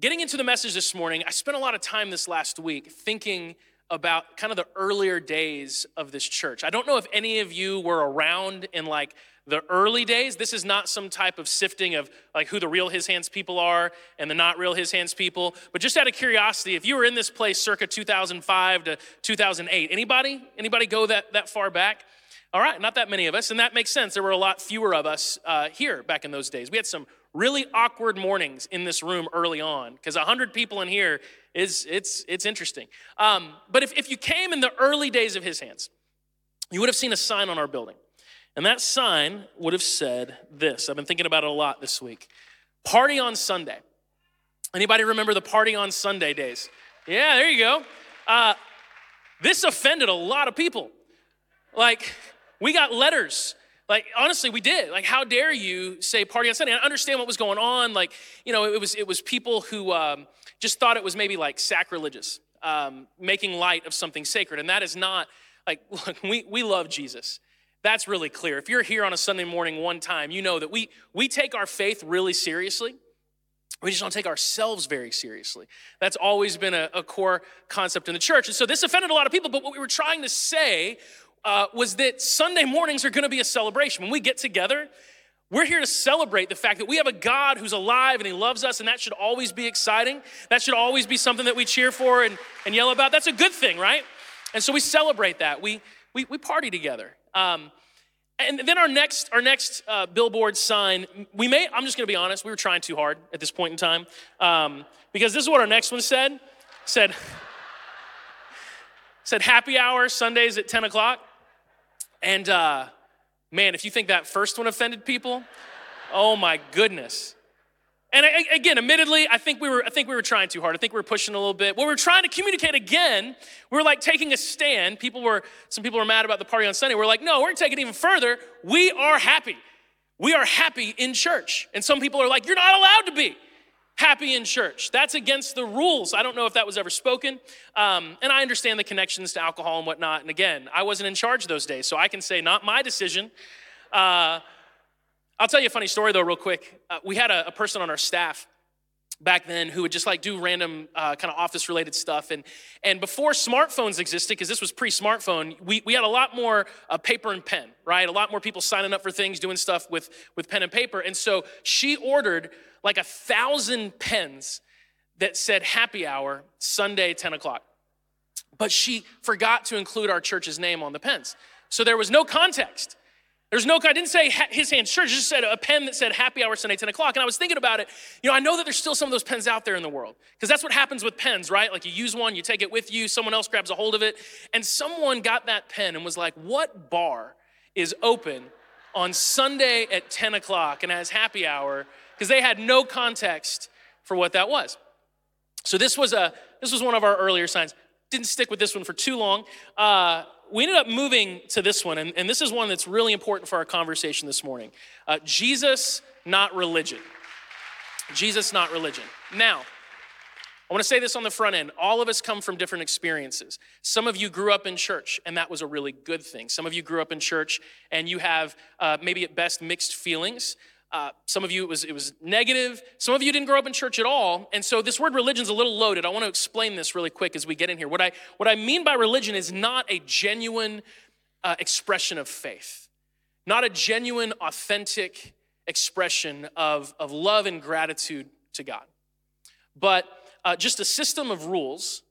getting into the message this morning, I spent a lot of time this last week thinking about kind of the earlier days of this church. I don't know if any of you were around in like the early days. This is not some type of sifting of like who the real his hands people are and the not real his hands people. But just out of curiosity, if you were in this place circa 2005 to 2008, anybody? Anybody go that, that far back? All right, not that many of us, and that makes sense. There were a lot fewer of us uh, here back in those days. We had some really awkward mornings in this room early on because 100 people in here is it's it's interesting. Um, but if, if you came in the early days of his hands you would have seen a sign on our building. And that sign would have said this. I've been thinking about it a lot this week. Party on sunday. Anybody remember the party on sunday days? Yeah there you go. Uh, this offended a lot of people. Like we got letters like honestly, we did. Like, how dare you say party on Sunday? I understand what was going on. Like, you know, it was it was people who um, just thought it was maybe like sacrilegious, um, making light of something sacred, and that is not like. Look, we we love Jesus. That's really clear. If you're here on a Sunday morning one time, you know that we we take our faith really seriously. We just don't take ourselves very seriously. That's always been a, a, core concept in the church. And so this offended a lot of people, but what we were trying to say uh, was that Sunday mornings are going to be a celebration. When we get together, we're here to celebrate the fact that we have a God who's alive and He loves us, and that should always be exciting. That should always be something that we cheer for and, and yell about. That's a good thing, right? And so we celebrate that. We, we, we party together. Um, and then our next, our next uh, billboard sign, we may, I'm just gonna be honest, we were trying too hard at this point in time. Um, because this is what our next one said. Said, said happy hour Sundays at 10 o'clock. And uh, man, if you think that first one offended people, oh my goodness. And again, admittedly, I think we were I think we were trying too hard. I think we were pushing a little bit. What we were trying to communicate again, we were like taking a stand. People were some people were mad about the party on Sunday. We're like, no, we're take it even further. We are happy. We are happy in church. And some people are like, you're not allowed to be happy in church. That's against the rules. I don't know if that was ever spoken. Um, and I understand the connections to alcohol and whatnot. And again, I wasn't in charge those days, so I can say, not my decision. Uh, I'll tell you a funny story though, real quick. Uh, we had a, a, person on our staff back then who would just like do random uh, kind of office related stuff and and before smartphones existed because this was pre-smartphone we, we had a lot more uh, paper and pen right a lot more people signing up for things doing stuff with with pen and paper and so she ordered like a thousand pens that said happy hour Sunday, 10 o'clock. But she forgot to include our church's name on the pens. So there was no context. There's no, I didn't say his hands church, just said a pen that said happy hour Sunday, 10 o'clock. And I was thinking about it. You know, I know that there's still some of those pens out there in the world because that's what happens with pens, right? Like you use one, you take it with you, someone else grabs a hold of it. And someone got that pen and was like, what bar is open on Sunday at 10 o'clock and has happy hour because they had no context for what that was. So this was a this was one of our earlier signs. Didn't stick with this one for too long. Uh, we ended up moving to this one, and, and, this is one that's really important for our conversation this morning. Uh, Jesus, not religion. Jesus, not religion. Now, I want to say this on the front end. All of us come from different experiences. Some of you grew up in church, and that was a really good thing. Some of you grew up in church, and you have uh, maybe at best mixed feelings. Uh, some of you, it was, it was negative. Some of you didn't grow up in church at all. And so this word religion is a little loaded. I want to explain this really quick as we get in here. What I, what I mean by religion is not a genuine uh, expression of faith, not a genuine, authentic expression of, of love and gratitude to God, but uh, just a system of rules,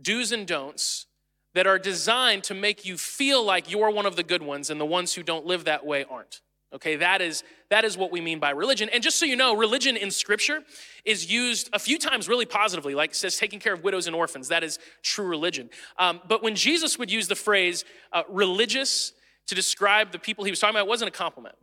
do's and don'ts, that are designed to make you feel like you're one of the good ones and the ones who don't live that way aren't. Okay, that is that is what we mean by religion. And just so you know, religion in scripture is used a few times really positively, like it says taking care of widows and orphans. That is true religion. Um, but when Jesus would use the phrase uh, religious to describe the people he was talking about, it wasn't a compliment.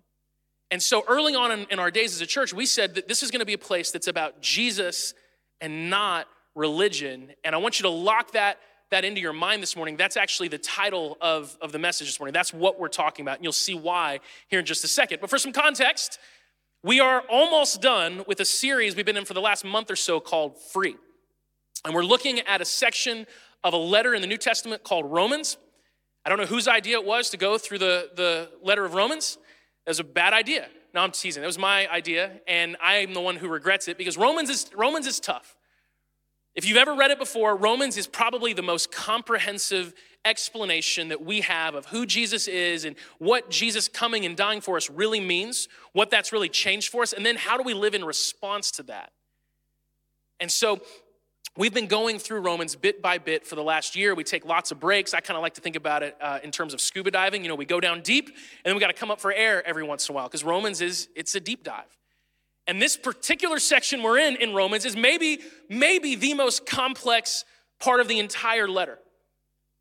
And so early on in, in our days as a church, we said that this is going to be a place that's about Jesus and not religion. And I want you to lock that that into your mind this morning, that's actually the title of, of the message this morning. That's what we're talking about. And you'll see why here in just a second. But for some context, we are almost done with a series we've been in for the last month or so called Free. And we're looking at a section of a letter in the New Testament called Romans. I don't know whose idea it was to go through the, the letter of Romans. It was a bad idea. No, I'm teasing. That was my idea, and I am the one who regrets it because Romans is Romans is tough. If you've ever read it before, Romans is probably the most comprehensive explanation that we have of who Jesus is and what Jesus coming and dying for us really means, what that's really changed for us, and then how do we live in response to that. And so We've been going through Romans bit by bit for the last year. We take lots of breaks. I kind of like to think about it uh, in terms of scuba diving. You know, we go down deep and then we got to come up for air every once in a while because Romans is it's a deep dive. And this particular section we're in in Romans is maybe maybe the most complex part of the entire letter.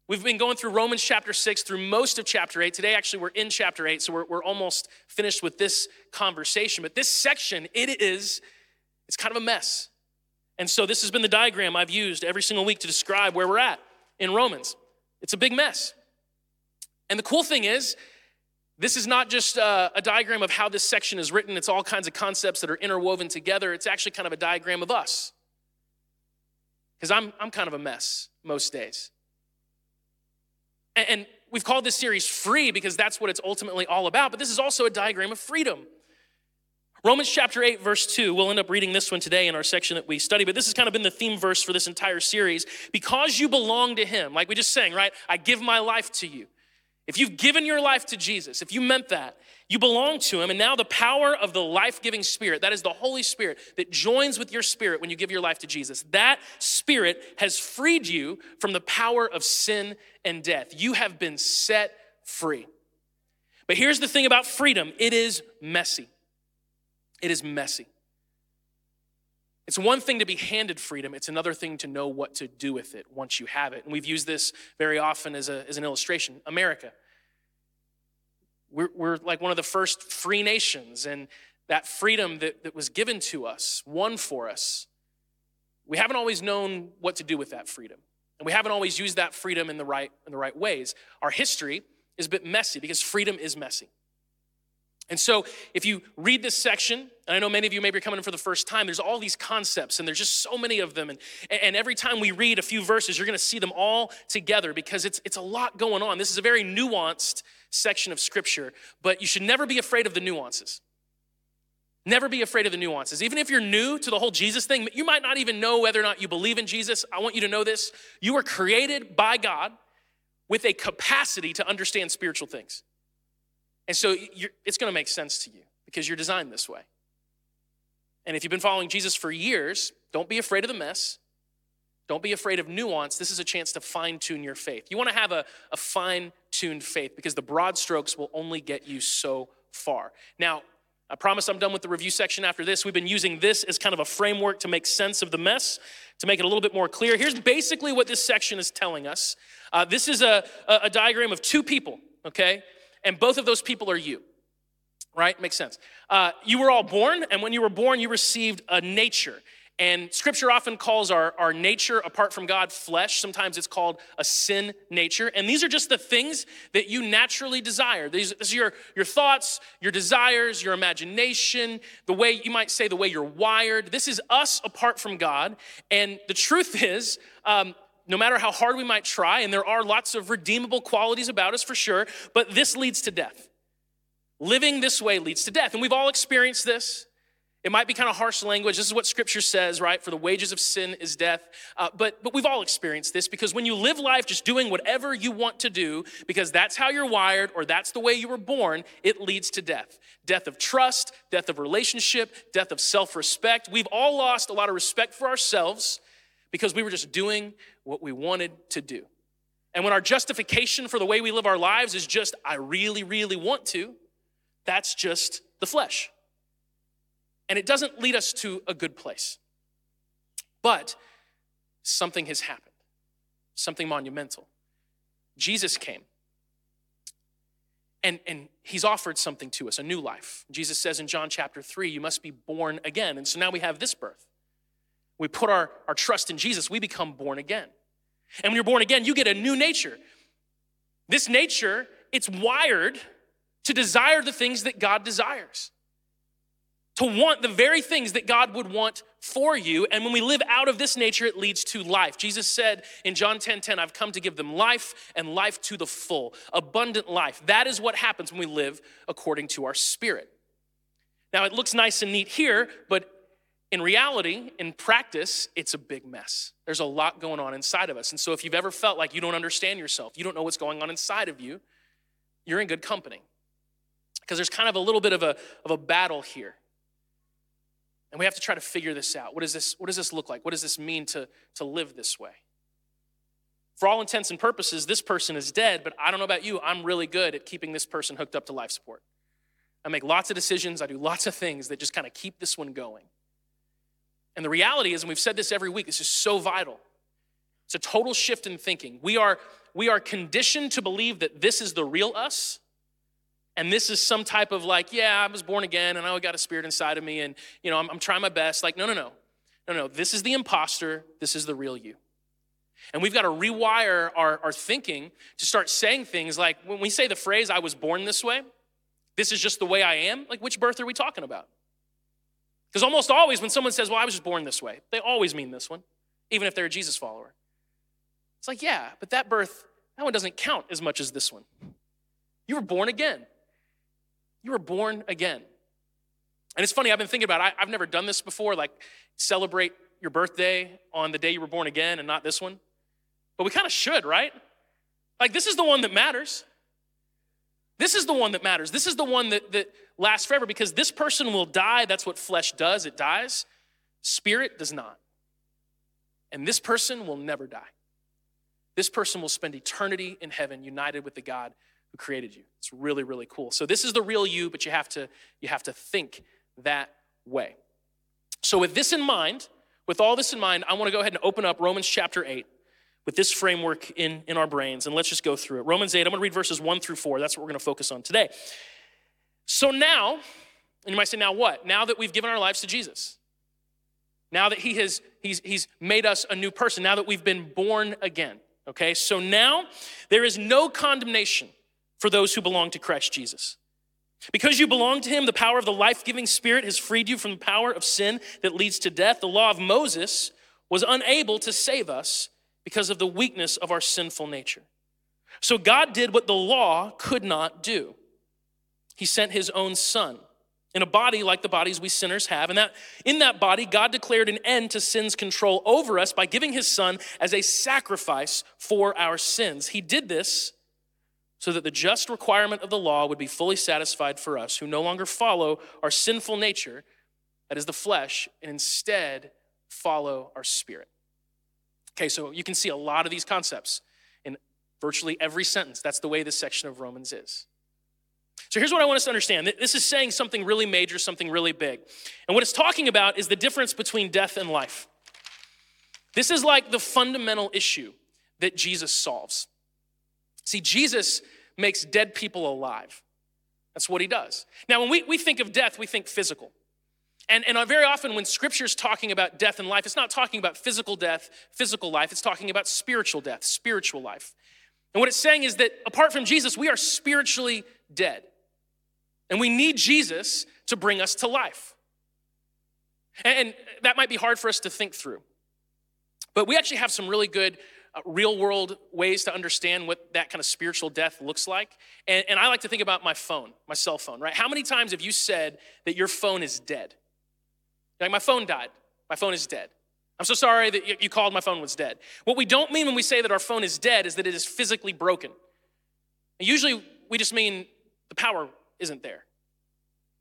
We've been going through Romans chapter 6 through most of chapter 8. Today, actually, we're in chapter 8, so we're, we're almost finished with this conversation. But this section, it is, it's kind of a mess. And so this has been the diagram I've used every single week to describe where we're at in Romans. It's a big mess. And the cool thing is, this is not just a, a, diagram of how this section is written, it's all kinds of concepts that are interwoven together. It's actually kind of a diagram of us. Because I'm, I'm kind of a mess most days. And, and we've called this series free because that's what it's ultimately all about, but this is also a diagram of freedom. Romans chapter 8, verse 2, we'll end up reading this one today in our section that we study, but this has kind of been the theme verse for this entire series. Because you belong to Him, like we just sang, right? I give my life to you. If you've given your life to Jesus, if you meant that, you belong to Him, and now the power of the life giving Spirit, that is the Holy Spirit that joins with your spirit when you give your life to Jesus, that Spirit has freed you from the power of sin and death. You have been set free. But here's the thing about freedom it is messy. It is messy. It's one thing to be handed freedom, it's another thing to know what to do with it once you have it. And we've used this very often as, a, as an illustration. America. We're, we're like one of the first free nations, and that freedom that, that was given to us, won for us, we haven't always known what to do with that freedom. And we haven't always used that freedom in the right, in the right ways. Our history is a bit messy because freedom is messy. And so, if you read this section, and I know many of you maybe are coming in for the first time, there's all these concepts, and there's just so many of them. And, and every time we read a few verses, you're going to see them all together because it's, it's a lot going on. This is a very nuanced section of scripture, but you should never be afraid of the nuances. Never be afraid of the nuances. Even if you're new to the whole Jesus thing, you might not even know whether or not you believe in Jesus. I want you to know this. You were created by God with a capacity to understand spiritual things. And so it's going to make sense to you because you're designed this way. And if you've been following Jesus for years, don't be afraid of the mess. Don't be afraid of nuance. This is a chance to fine tune your faith. You want to have a, a fine tuned faith because the broad strokes will only get you so far. Now, I promise I'm done with the review section after this. We've been using this as kind of a framework to make sense of the mess, to make it a little bit more clear. Here's basically what this section is telling us uh, this is a, a diagram of two people, okay? And both of those people are you. Right? Makes sense. Uh, you were all born, and when you were born, you received a nature. And scripture often calls our, our nature apart from God flesh. Sometimes it's called a sin nature. And these are just the things that you naturally desire. These, are your, your thoughts, your desires, your imagination, the way you might say the way you're wired. This is us apart from God. And the truth is, um, no matter how hard we might try, and there are lots of redeemable qualities about us for sure, but this leads to death. Living this way leads to death. And we've all experienced this. It might be kind of harsh language. This is what scripture says, right? For the wages of sin is death. Uh, but, but we've all experienced this because when you live life just doing whatever you want to do, because that's how you're wired or that's the way you were born, it leads to death. Death of trust, death of relationship, death of self respect. We've all lost a lot of respect for ourselves because we were just doing what we wanted to do. And when our justification for the way we live our lives is just, I really, really want to, that's just the flesh. And it doesn't lead us to a good place. But something has happened, something monumental. Jesus came. And, and he's offered something to us, a new life. Jesus says in John chapter 3, you must be born again. And so now we have this birth. We put our, our trust in Jesus, we become born again. And when you're born again, you get a new nature. This nature, it's wired to desire the things that God desires, to want the very things that God would want for you. And when we live out of this nature, it leads to life. Jesus said in John 10 10, I've come to give them life and life to the full, abundant life. That is what happens when we live according to our spirit. Now, it looks nice and neat here, but in reality, in practice, it's a big mess. There's a lot going on inside of us. And so, if you've ever felt like you don't understand yourself, you don't know what's going on inside of you, you're in good company. Because there's kind of a little bit of a, of a battle here. And we have to try to figure this out. What does this, what does this look like? What does this mean to, to live this way? For all intents and purposes, this person is dead, but I don't know about you, I'm really good at keeping this person hooked up to life support. I make lots of decisions, I do lots of things that just kind of keep this one going. And the reality is, and we've said this every week, this is so vital. It's a total shift in thinking. We are, we are conditioned to believe that this is the real us, and this is some type of like, yeah, I was born again, and I got a spirit inside of me, and you know, I'm, I'm trying my best. Like, no, no, no, no, no. This is the imposter. This is the real you. And we've got to rewire our, our thinking to start saying things like when we say the phrase, I was born this way, this is just the way I am, like which birth are we talking about? Because almost always when someone says, Well, I was just born this way, they always mean this one, even if they're a Jesus follower. It's like, yeah, but that birth, that one doesn't count as much as this one. You were born again. You were born again. And it's funny, I've been thinking about it. I, have never done this before, like celebrate your birthday on the day you were born again and not this one. But we kind of should, right? Like, this is the one that matters. This is the one that matters. This is the one that, that lasts forever because this person will die. That's what flesh does, it dies. Spirit does not. And this person will never die. This person will spend eternity in heaven united with the God who created you. It's really, really cool. So this is the real you, but you have to, you have to think that way. So with this in mind, with all this in mind, I want to go ahead and open up Romans chapter 8 with this framework in, in our brains, and let's just go through it. Romans 8, I'm going to read verses 1 through 4. That's what we're going to focus on today. So now, and you might say, now what? Now that we've given our lives to Jesus, now that he has he's, he's made us a new person, now that we've been born again, okay? So now there is no condemnation for those who belong to Christ Jesus. Because you belong to him, the power of the life giving spirit has freed you from the power of sin that leads to death. The law of Moses was unable to save us because of the weakness of our sinful nature. So God did what the law could not do. He sent his own son in a body like the bodies we sinners have. And that in that body, God declared an end to sin's control over us by giving his son as a sacrifice for our sins. He did this so that the just requirement of the law would be fully satisfied for us who no longer follow our sinful nature, that is the flesh, and instead follow our spirit. Okay, so you can see a lot of these concepts in virtually every sentence. That's the way this section of Romans is. So here's what I want us to understand this is saying something really major, something really big. And what it's talking about is the difference between death and life. This is like the fundamental issue that Jesus solves. See, Jesus makes dead people alive. That's what he does. Now, when we, we think of death, we think physical. And, and very often, when scripture is talking about death and life, it's not talking about physical death, physical life, it's talking about spiritual death, spiritual life. And what it's saying is that apart from Jesus, we are spiritually dead. And we need Jesus to bring us to life. And that might be hard for us to think through. But we actually have some really good uh, real world ways to understand what that kind of spiritual death looks like. And, and I like to think about my phone, my cell phone, right? How many times have you said that your phone is dead? Like, my phone died. My phone is dead. I'm so sorry that you called my phone was dead. What we don't mean when we say that our phone is dead is that it is physically broken. And usually we just mean the power isn't there.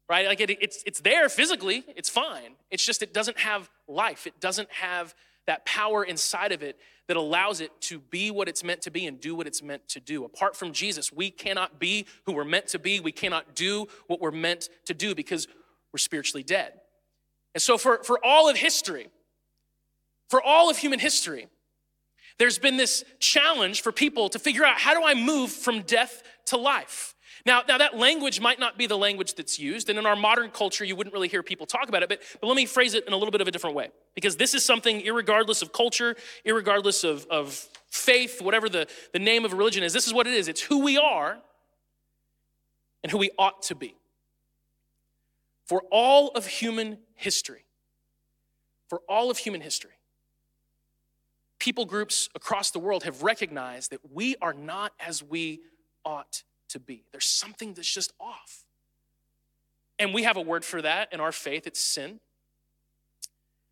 Right? Like it, it's, it's there physically, it's fine. It's just it doesn't have life. It doesn't have that power inside of it that allows it to be what it's meant to be and do what it's meant to do. Apart from Jesus, we cannot be who we're meant to be. We cannot do what we're meant to do because we're spiritually dead. And so, for, for all of history, for all of human history, there's been this challenge for people to figure out how do I move from death to life? Now, now that language might not be the language that's used, and in our modern culture, you wouldn't really hear people talk about it, but, but let me phrase it in a little bit of a different way. Because this is something, regardless of culture, regardless of, of faith, whatever the, the name of religion is, this is what it is. It's who we are and who we ought to be. For all of human history, for all of human history, people groups across the world have recognized that we are not as we ought to be. There's something that's just off. And we have a word for that in our faith it's sin.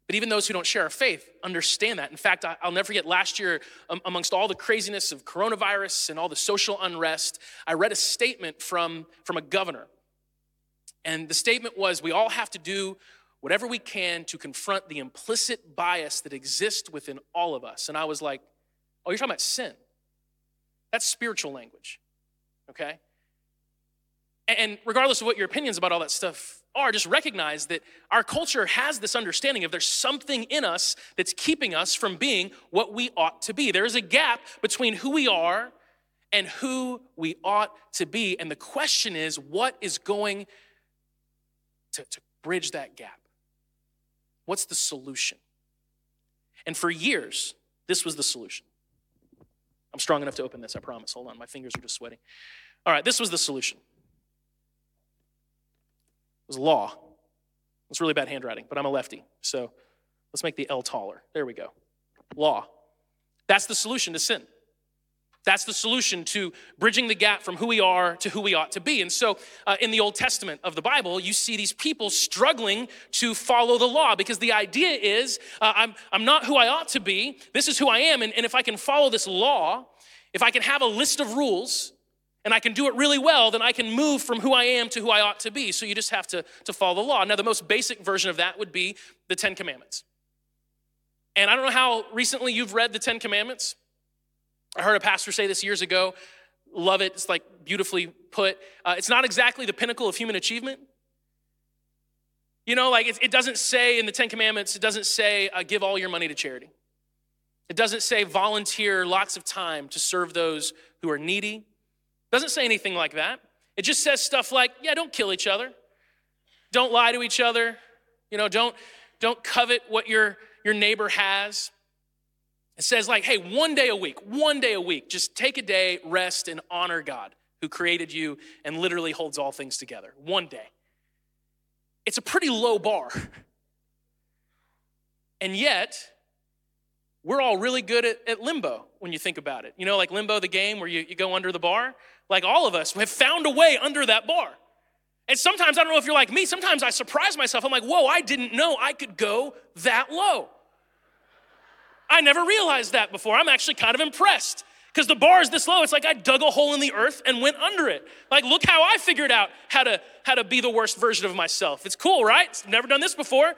But even those who don't share our faith understand that. In fact, I'll never forget last year, um, amongst all the craziness of coronavirus and all the social unrest, I read a statement from, from a governor. And the statement was we all have to do whatever we can to confront the implicit bias that exists within all of us. And I was like, oh, you're talking about sin. That's spiritual language, okay? And regardless of what your opinions about all that stuff are, just recognize that our culture has this understanding of there's something in us that's keeping us from being what we ought to be. There is a gap between who we are and who we ought to be. And the question is, what is going to, to bridge that gap? What's the solution? And for years, this was the solution. I'm strong enough to open this, I promise. Hold on, my fingers are just sweating. All right, this was the solution It was law. It's really bad handwriting, but I'm a lefty. So let's make the L taller. There we go. Law. That's the solution to sin. That's the solution to bridging the gap from who we are to who we ought to be. And so, uh, in the Old Testament of the Bible, you see these people struggling to follow the law because the idea is uh, I'm, I'm not who I ought to be. This is who I am. And, and if I can follow this law, if I can have a list of rules, and I can do it really well, then I can move from who I am to who I ought to be. So you just have to, to follow the law. Now, the most basic version of that would be the Ten Commandments. And I don't know how recently you've read the Ten Commandments. I heard a pastor say this years ago. Love it. It's like beautifully put. Uh, it's not exactly the pinnacle of human achievement. You know, like it, it doesn't say in the Ten Commandments, it doesn't say uh, give all your money to charity. It doesn't say volunteer lots of time to serve those who are needy. Doesn't say anything like that. It just says stuff like, yeah, don't kill each other. Don't lie to each other. You know, don't don't covet what your your neighbor has. It says like, hey, one day a week, one day a week, just take a day, rest and honor God who created you and literally holds all things together. One day. It's a pretty low bar. And yet, we're all really good at, at, limbo when you think about it. You know, like limbo, the game where you, you go under the bar. Like all of us have found a way under that bar. And sometimes, I don't know if you're like me, sometimes I surprise myself. I'm like, whoa, I didn't know I could go that low. I never realized that before. I'm actually kind of impressed because the bar is this low. It's like I dug a hole in the earth and went under it. Like, look how I figured out how to, how to be the worst version of myself. It's cool, right? Never done this before.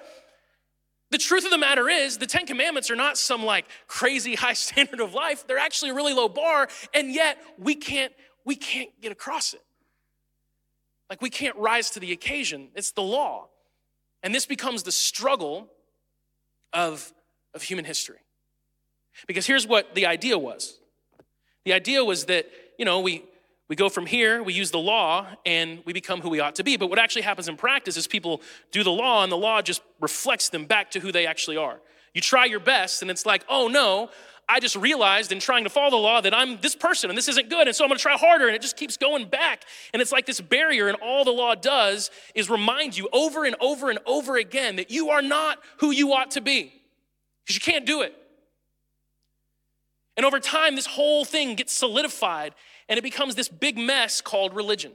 The truth of the matter is, the Ten Commandments are not some like crazy high standard of life. They're actually a really low bar, and yet we can't we can't get across it. Like we can't rise to the occasion. It's the law. And this becomes the struggle of, of human history. Because here's what the idea was the idea was that, you know, we, we go from here, we use the law, and we become who we ought to be. But what actually happens in practice is people do the law, and the law just reflects them back to who they actually are. You try your best, and it's like, oh no, I just realized in trying to follow the law that I'm this person and this isn't good. And so I'm going to try harder. And it just keeps going back. And it's like this barrier. And all the law does is remind you over and over and over again that you are not who you ought to be because you can't do it. And over time, this whole thing gets solidified and it becomes this big mess called religion.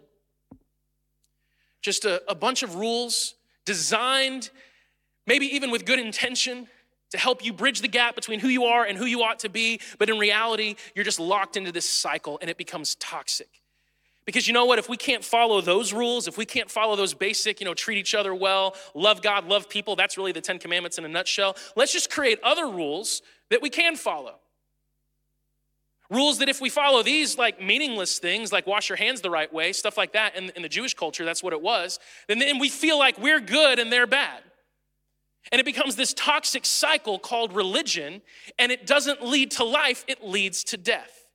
Just a, a bunch of rules designed, maybe even with good intention to help you bridge the gap between who you are and who you ought to be. But in reality, you're just locked into this cycle and it becomes toxic. Because you know what? If we can't follow those rules, if we can't follow those basic, you know, treat each other well, love God, love people, that's really the Ten Commandments in a nutshell. Let's just create other rules that we can follow. Rules that if we follow these like meaningless things, like wash your hands the right way, stuff like that, in, in the Jewish culture, that's what it was, then, then we feel like we're good and they're bad. And it becomes this toxic cycle called religion, and it doesn't lead to life, it leads to death.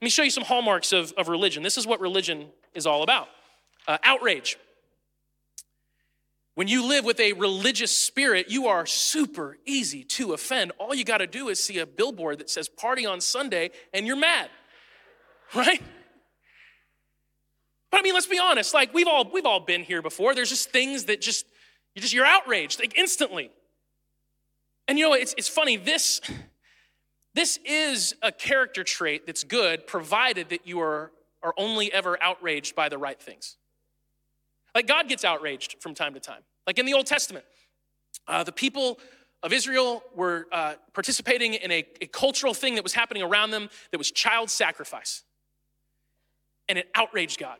Let me show you some hallmarks of, of religion. This is what religion is all about uh, outrage. When you live with a religious spirit, you are super easy to offend. All you got to do is see a billboard that says party on Sunday and you're mad. Right? But I mean, let's be honest, like we've all we've all been here before. There's just things that just you just, you're outraged, like instantly. And you know, it's, it's funny, this, this is a character trait that's good, provided that you are, are only ever outraged by the right things. Like God gets outraged from time to time. Like in the Old Testament, uh, the people of Israel were uh, participating in a, a cultural thing that was happening around them that was child sacrifice. And it outraged God.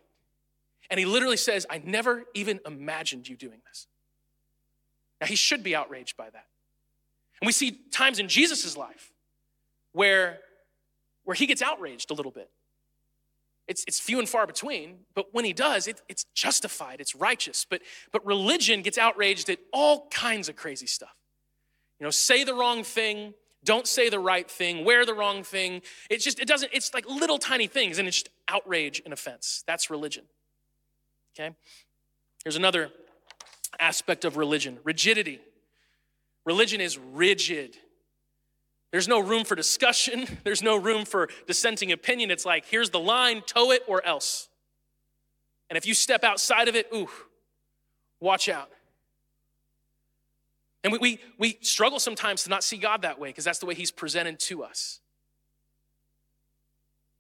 And he literally says, I never even imagined you doing this. Now, he should be outraged by that. And we see times in Jesus' life where, where he gets outraged a little bit. It's, it's few and far between, but when he does, it, it's justified, it's righteous. But, but religion gets outraged at all kinds of crazy stuff. You know, say the wrong thing, don't say the right thing, wear the wrong thing. It's just, it doesn't, it's like little tiny things, and it's just outrage and offense. That's religion. Okay? Here's another aspect of religion rigidity. Religion is rigid. There's no room for discussion, there's no room for dissenting opinion. It's like, here's the line, toe it or else. And if you step outside of it, ooh, watch out. And we, we, we struggle sometimes to not see God that way because that's the way He's presented to us.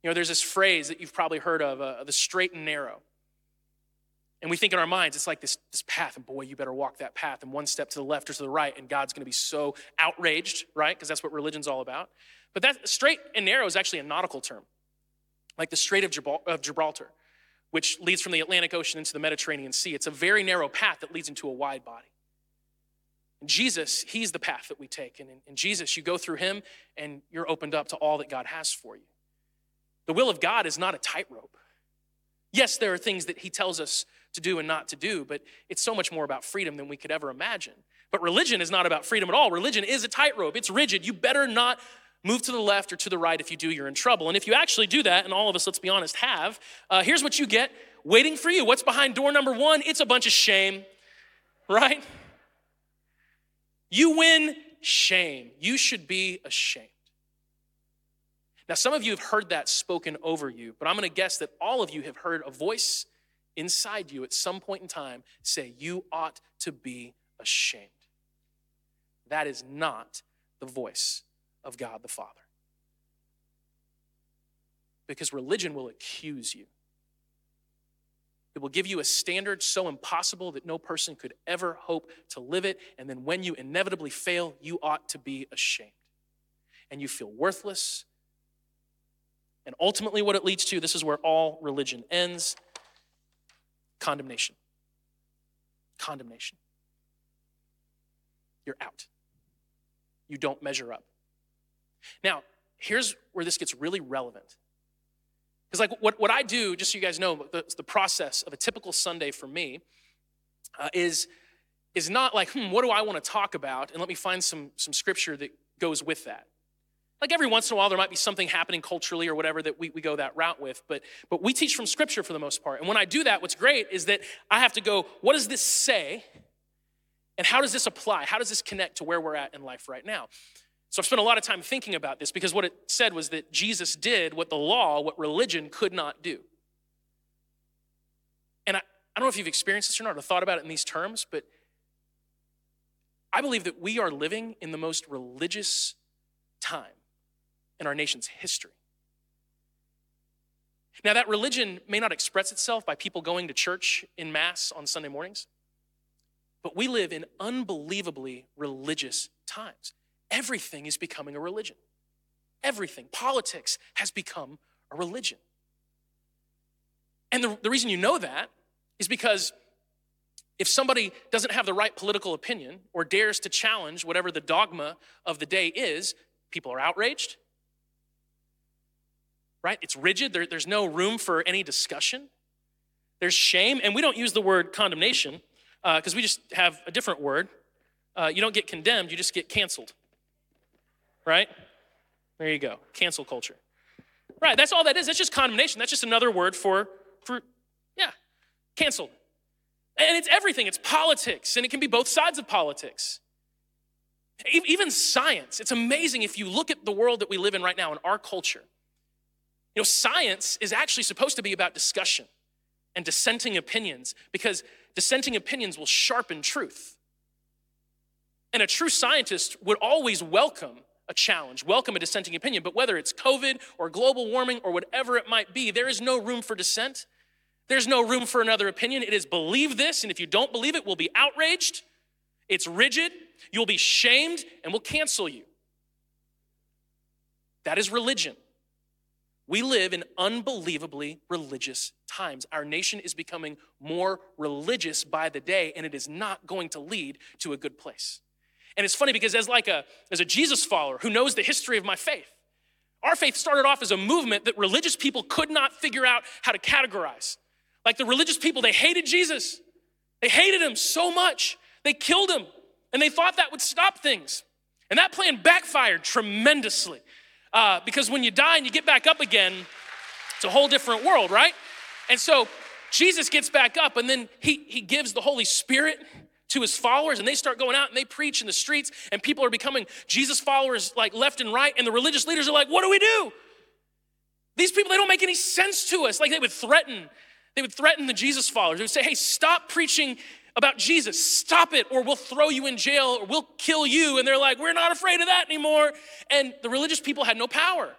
You know, there's this phrase that you've probably heard of uh, the straight and narrow. And we think in our minds, it's like this, this path, and boy, you better walk that path, and one step to the left or to the right, and God's gonna be so outraged, right? Because that's what religion's all about. But that straight and narrow is actually a nautical term, like the Strait of, Gibraltar, which leads from the Atlantic Ocean into the Mediterranean Sea. It's a very narrow path that leads into a wide body. And Jesus, He's the path that we take. And in, in Jesus, you go through Him, and you're opened up to all that God has for you. The will of God is not a tightrope. Yes, there are things that He tells us to do and not to do, but it's so much more about freedom than we could ever imagine. But religion is not about freedom at all. Religion is a tightrope, it's rigid. You better not move to the left or to the right. If you do, you're in trouble. And if you actually do that, and all of us, let's be honest, have, uh, here's what you get waiting for you. What's behind door number one? It's a bunch of shame, right? You win shame. You should be ashamed. Now, some of you have heard that spoken over you, but I'm going to guess that all of you have heard a voice inside you at some point in time say, You ought to be ashamed. That is not the voice of God the Father. Because religion will accuse you. It will give you a standard so impossible that no person could ever hope to live it. And then when you inevitably fail, you ought to be ashamed. And you feel worthless. And ultimately, what it leads to this is where all religion ends condemnation. Condemnation. You're out. You don't measure up. Now, here's where this gets really relevant. Because, like, what, what I do, just so you guys know, the, the process of a typical Sunday for me uh, is, is not like, hmm, what do I want to talk about? And let me find some, some scripture that goes with that. Like every once in a while, there might be something happening culturally or whatever that we, we go that route with, but, but we teach from scripture for the most part. And when I do that, what's great is that I have to go, what does this say? And how does this apply? How does this connect to where we're at in life right now? So I've spent a lot of time thinking about this because what it said was that Jesus did what the law, what religion could not do. And I, I don't know if you've experienced this or not or thought about it in these terms, but I believe that we are living in the most religious time in our nation's history. Now, that religion may not express itself by people going to church in mass on Sunday mornings, but we live in unbelievably religious times. Everything is becoming a religion. Everything. Politics has become a religion. And the, the reason you know that is because if somebody doesn't have the right political opinion or dares to challenge whatever the dogma of the day is, people are outraged, right? It's rigid, there, there's no room for any discussion. There's shame, and we don't use the word condemnation because uh, we just have a different word. Uh, you don't get condemned, you just get canceled, right? There you go, cancel culture. Right, that's all that is. That's just condemnation. That's just another word for, for yeah, canceled. And it's everything. It's politics, and it can be both sides of politics. Even science. It's amazing if you look at the world that we live in right now in our culture. You know, science is actually supposed to be about discussion and dissenting opinions because dissenting opinions will sharpen truth. And a true scientist would always welcome a challenge, welcome a dissenting opinion. But whether it's COVID or global warming or whatever it might be, there is no room for dissent There's no room for another opinion. It is believe this, and if you don't believe it, we'll be outraged. It's rigid, you'll be shamed, and we'll cancel you. That is religion. We live in unbelievably religious times. Our nation is becoming more religious by the day, and it is not going to lead to a good place. And it's funny because as like a as a Jesus follower who knows the history of my faith, our faith started off as a movement that religious people could not figure out how to categorize. Like the religious people, they hated Jesus. They hated him so much. They killed him, and they thought that would stop things. And that plan backfired tremendously. Uh, because when you die and you get back up again, it's a whole different world, right? And so Jesus gets back up and then he, he gives the Holy Spirit to his followers and they start going out and they preach in the streets and people are becoming Jesus followers like left and right and the religious leaders are like, what do we do? These people, they don't make any sense to us. Like they would threaten, they would threaten the Jesus followers. They would say, hey, stop preaching about Jesus. Stop it, or we'll throw you in jail, or we'll kill you. And they're like, We're not afraid of that anymore. And the religious people had no power.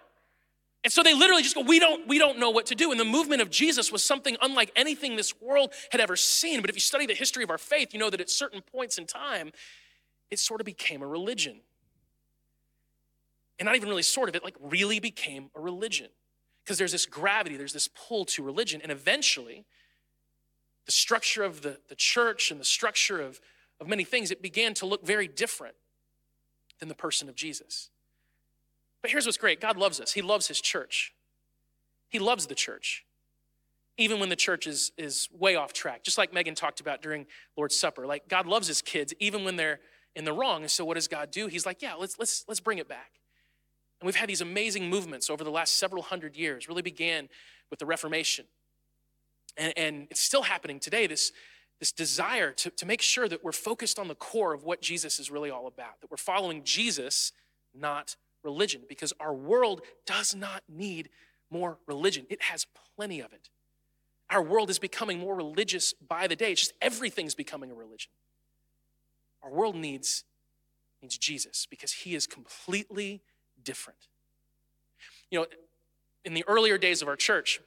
And so they literally just go, we don't, we don't know what to do. And the movement of Jesus was something unlike anything this world had ever seen. But if you study the history of our faith, you know that at certain points in time, it sort of became a religion. And not even really sort of, it like really became a religion. Because there's this gravity, there's this pull to religion. And eventually, the structure of the, the church and the structure of, of many things, it began to look very different than the person of Jesus. But here's what's great God loves us, He loves His church. He loves the church, even when the church is, is way off track, just like Megan talked about during Lord's Supper. Like God loves His kids, even when they're in the wrong. And so what does God do? He's like, yeah, let's, let's, let's bring it back. And we've had these amazing movements over the last several hundred years, really began with the Reformation and, and it's still happening today, this, this desire to, to make sure that we're focused on the core of what Jesus is really all about, that we're following Jesus, not religion, because our world does not need more religion. It has plenty of it. Our world is becoming more religious by the day. It's just everything's becoming a religion. Our world needs, needs Jesus because he is completely different. You know, in the earlier days of our church,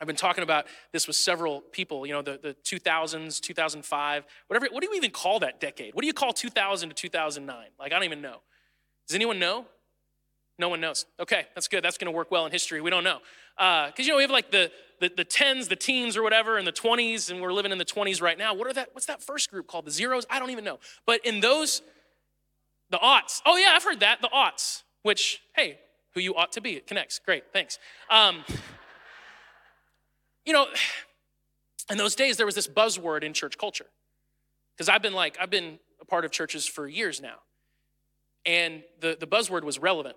I've been talking about this with several people, you know, the, the 2000s, 2005, whatever. What do you even call that decade? What do you call 2000 to 2009? Like, I don't even know. Does anyone know? No one knows. Okay, that's good. That's going to work well in history. We don't know. Because, uh, you know, we have like the, the, the 10s, the teens or whatever, and the 20s, and we're living in the 20s right now. What are that? What's that first group called? The zeros? I don't even know. But in those, the aughts. Oh, yeah, I've heard that. The aughts, which, hey, who you ought to be. It connects. Great, thanks. Um, you know, in those days, there was this buzzword in church culture. Because I've been like, I've been a part of churches for years now. And the, the buzzword was relevant.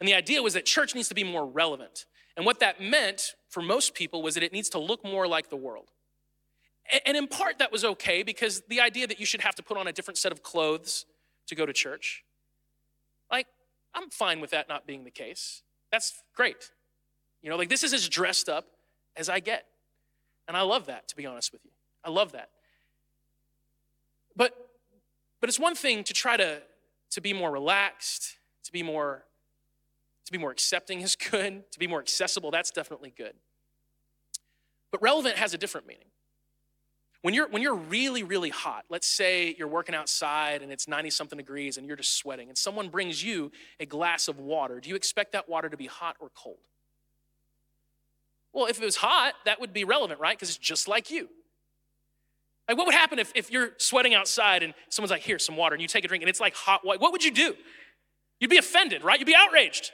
And the idea was that church needs to be more relevant. And what that meant for most people was that it needs to look more like the world. And in part, that was okay because the idea that you should have to put on a different set of clothes to go to church, like, I'm fine with that not being the case. That's great. You know, like, this is as dressed up as I get. And I love that, to be honest with you. I love that. But, but it's one thing to try to, to be more relaxed, to be more, to be more accepting is good, to be more accessible, that's definitely good. But relevant has a different meaning. When you're, when you're really, really hot, let's say you're working outside and it's 90 something degrees and you're just sweating, and someone brings you a glass of water, do you expect that water to be hot or cold? Well, if it was hot, that would be relevant, right? Because it's just like you. Like, what would happen if, if you're sweating outside and someone's like, here's some water, and you take a drink and it's like hot white? What would you do? You'd be offended, right? You'd be outraged.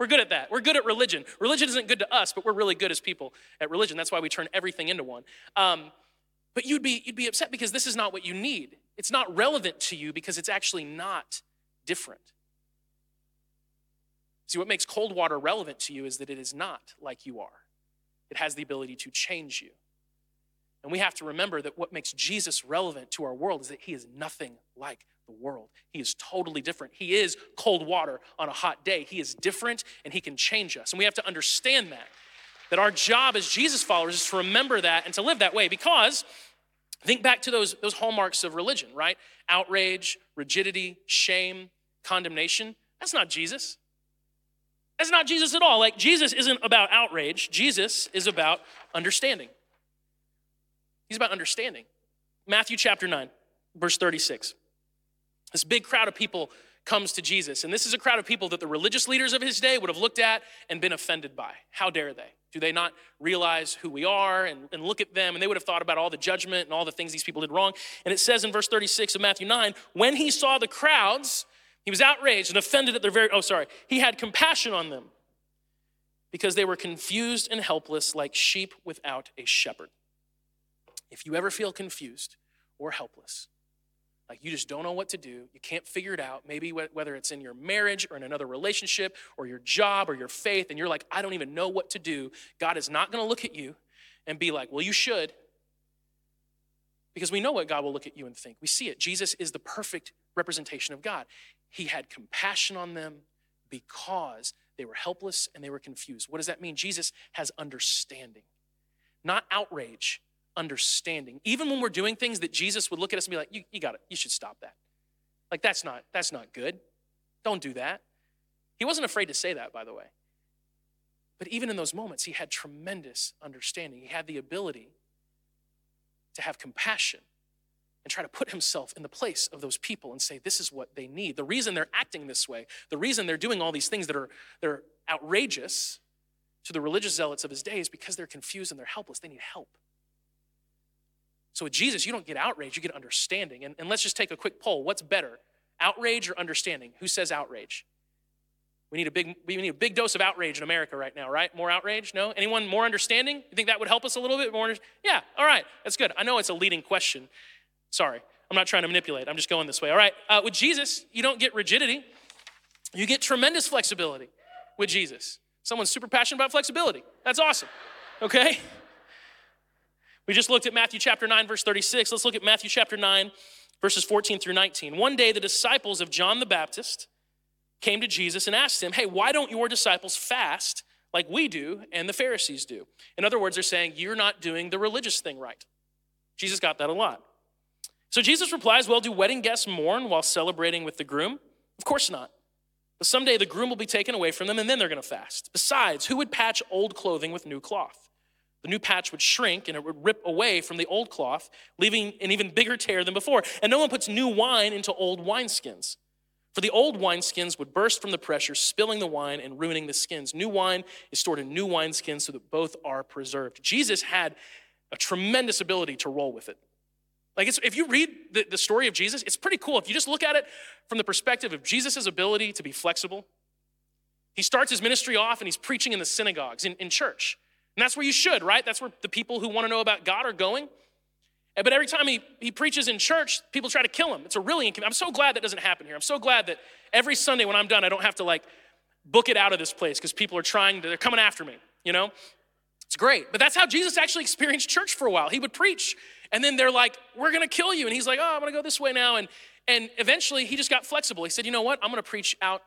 We're good at that. We're good at religion. Religion isn't good to us, but we're really good as people at religion. That's why we turn everything into one. Um, but you'd be, you'd be upset because this is not what you need. It's not relevant to you because it's actually not different. See, what makes cold water relevant to you is that it is not like you are, it has the ability to change you. And we have to remember that what makes Jesus relevant to our world is that he is nothing like the world. He is totally different. He is cold water on a hot day. He is different and he can change us. And we have to understand that. That our job as Jesus followers is to remember that and to live that way because think back to those, those hallmarks of religion, right? Outrage, rigidity, shame, condemnation. That's not Jesus. That's not Jesus at all. Like, Jesus isn't about outrage, Jesus is about understanding. He's about understanding. Matthew chapter 9, verse 36. This big crowd of people comes to Jesus. And this is a crowd of people that the religious leaders of his day would have looked at and been offended by. How dare they? Do they not realize who we are and, and look at them? And they would have thought about all the judgment and all the things these people did wrong. And it says in verse 36 of Matthew 9, when he saw the crowds, he was outraged and offended at their very, oh, sorry, he had compassion on them because they were confused and helpless like sheep without a shepherd. If you ever feel confused or helpless, like you just don't know what to do, you can't figure it out, maybe whether it's in your marriage or in another relationship or your job or your faith, and you're like, I don't even know what to do, God is not gonna look at you and be like, well, you should. Because we know what God will look at you and think. We see it. Jesus is the perfect representation of God. He had compassion on them because they were helpless and they were confused. What does that mean? Jesus has understanding, not outrage understanding. Even when we're doing things that Jesus would look at us and be like, you, you got it, you should stop that. Like that's not that's not good. Don't do that. He wasn't afraid to say that, by the way. But even in those moments, he had tremendous understanding. He had the ability to have compassion and try to put himself in the place of those people and say, this is what they need. The reason they're acting this way, the reason they're doing all these things that are, that are outrageous to the religious zealots of his day is because they're confused and they're helpless. They need help. So with Jesus, you don't get outrage, you get understanding. And, and let's just take a quick poll. What's better, outrage or understanding? Who says outrage? We need a big we need a big dose of outrage in America right now, right? More outrage? No? Anyone more understanding? You think that would help us a little bit more? Yeah, all right. That's good. I know it's a leading question. Sorry. I'm not trying to manipulate. I'm just going this way. All right. Uh, with Jesus, you don't get rigidity. You get tremendous flexibility with Jesus. Someone's super passionate about flexibility. That's awesome. Okay? We just looked at Matthew chapter 9, verse 36. Let's look at Matthew chapter 9, verses 14 through 19. One day, the disciples of John the Baptist came to Jesus and asked him, Hey, why don't your disciples fast like we do and the Pharisees do? In other words, they're saying, You're not doing the religious thing right. Jesus got that a lot. So Jesus replies, Well, do wedding guests mourn while celebrating with the groom? Of course not. But someday the groom will be taken away from them and then they're going to fast. Besides, who would patch old clothing with new cloth? The new patch would shrink and it would rip away from the old cloth, leaving an even bigger tear than before. And no one puts new wine into old wineskins. For the old wineskins would burst from the pressure, spilling the wine and ruining the skins. New wine is stored in new wineskins so that both are preserved. Jesus had a tremendous ability to roll with it. Like, if you read the, the story of Jesus, it's pretty cool. If you just look at it from the perspective of Jesus' ability to be flexible, he starts his ministry off and he's preaching in the synagogues, in, in church. And that's where you should, right? That's where the people who want to know about God are going. But every time he, he preaches in church, people try to kill him. It's a really. I'm so glad that doesn't happen here. I'm so glad that every Sunday when I'm done, I don't have to like book it out of this place because people are trying to, they're coming after me, you know? It's great. But that's how Jesus actually experienced church for a while. He would preach, and then they're like, we're gonna kill you. And he's like, oh, I'm gonna go this way now. And, and eventually he just got flexible. He said, you know what? I'm gonna preach out,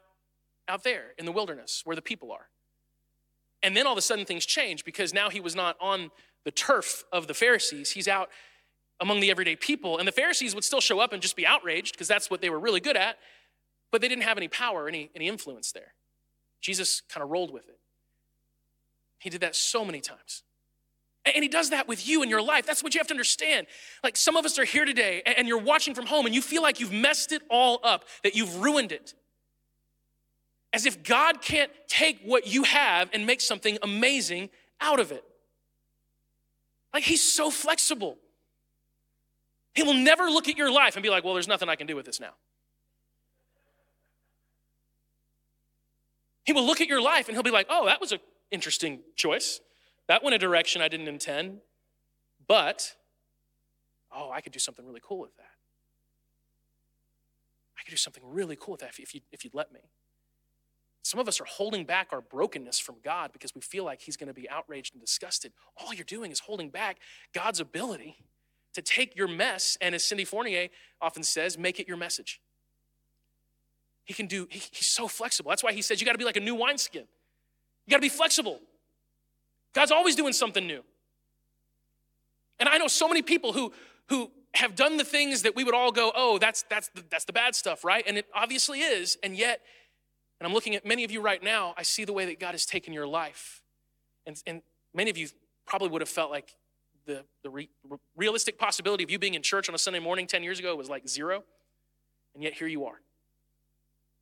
out there in the wilderness where the people are. And then all of a sudden things change because now he was not on the turf of the Pharisees. He's out among the everyday people. And the Pharisees would still show up and just be outraged because that's what they were really good at, but they didn't have any power, any, any influence there. Jesus kind of rolled with it. He did that so many times. And he does that with you in your life. That's what you have to understand. Like some of us are here today and you're watching from home and you feel like you've messed it all up, that you've ruined it as if God can't take what you have and make something amazing out of it. Like he's so flexible. He will never look at your life and be like, well, there's nothing I can do with this now. He will look at your life and he'll be like, oh, that was an interesting choice. That went a direction I didn't intend, but oh, I could do something really cool with that. I could do something really cool with that if, you, if you'd let me. Some of us are holding back our brokenness from God because we feel like He's going to be outraged and disgusted. All you're doing is holding back God's ability to take your mess and, as Cindy Fournier often says, make it your message. He can do, he, he's so flexible. That's why he says you got to be like a new wineskin. You got to be flexible. God's always doing something new. And I know so many people who, who have done the things that we would all go, oh, that's, that's, the, that's the bad stuff, right? And it obviously is. And yet, And I'm looking at many of you right now, I see the way that God has taken your life. And, and many of you probably would have felt like the, the re, realistic possibility of you being in church on a Sunday morning 10 years ago was like zero. And yet here you are.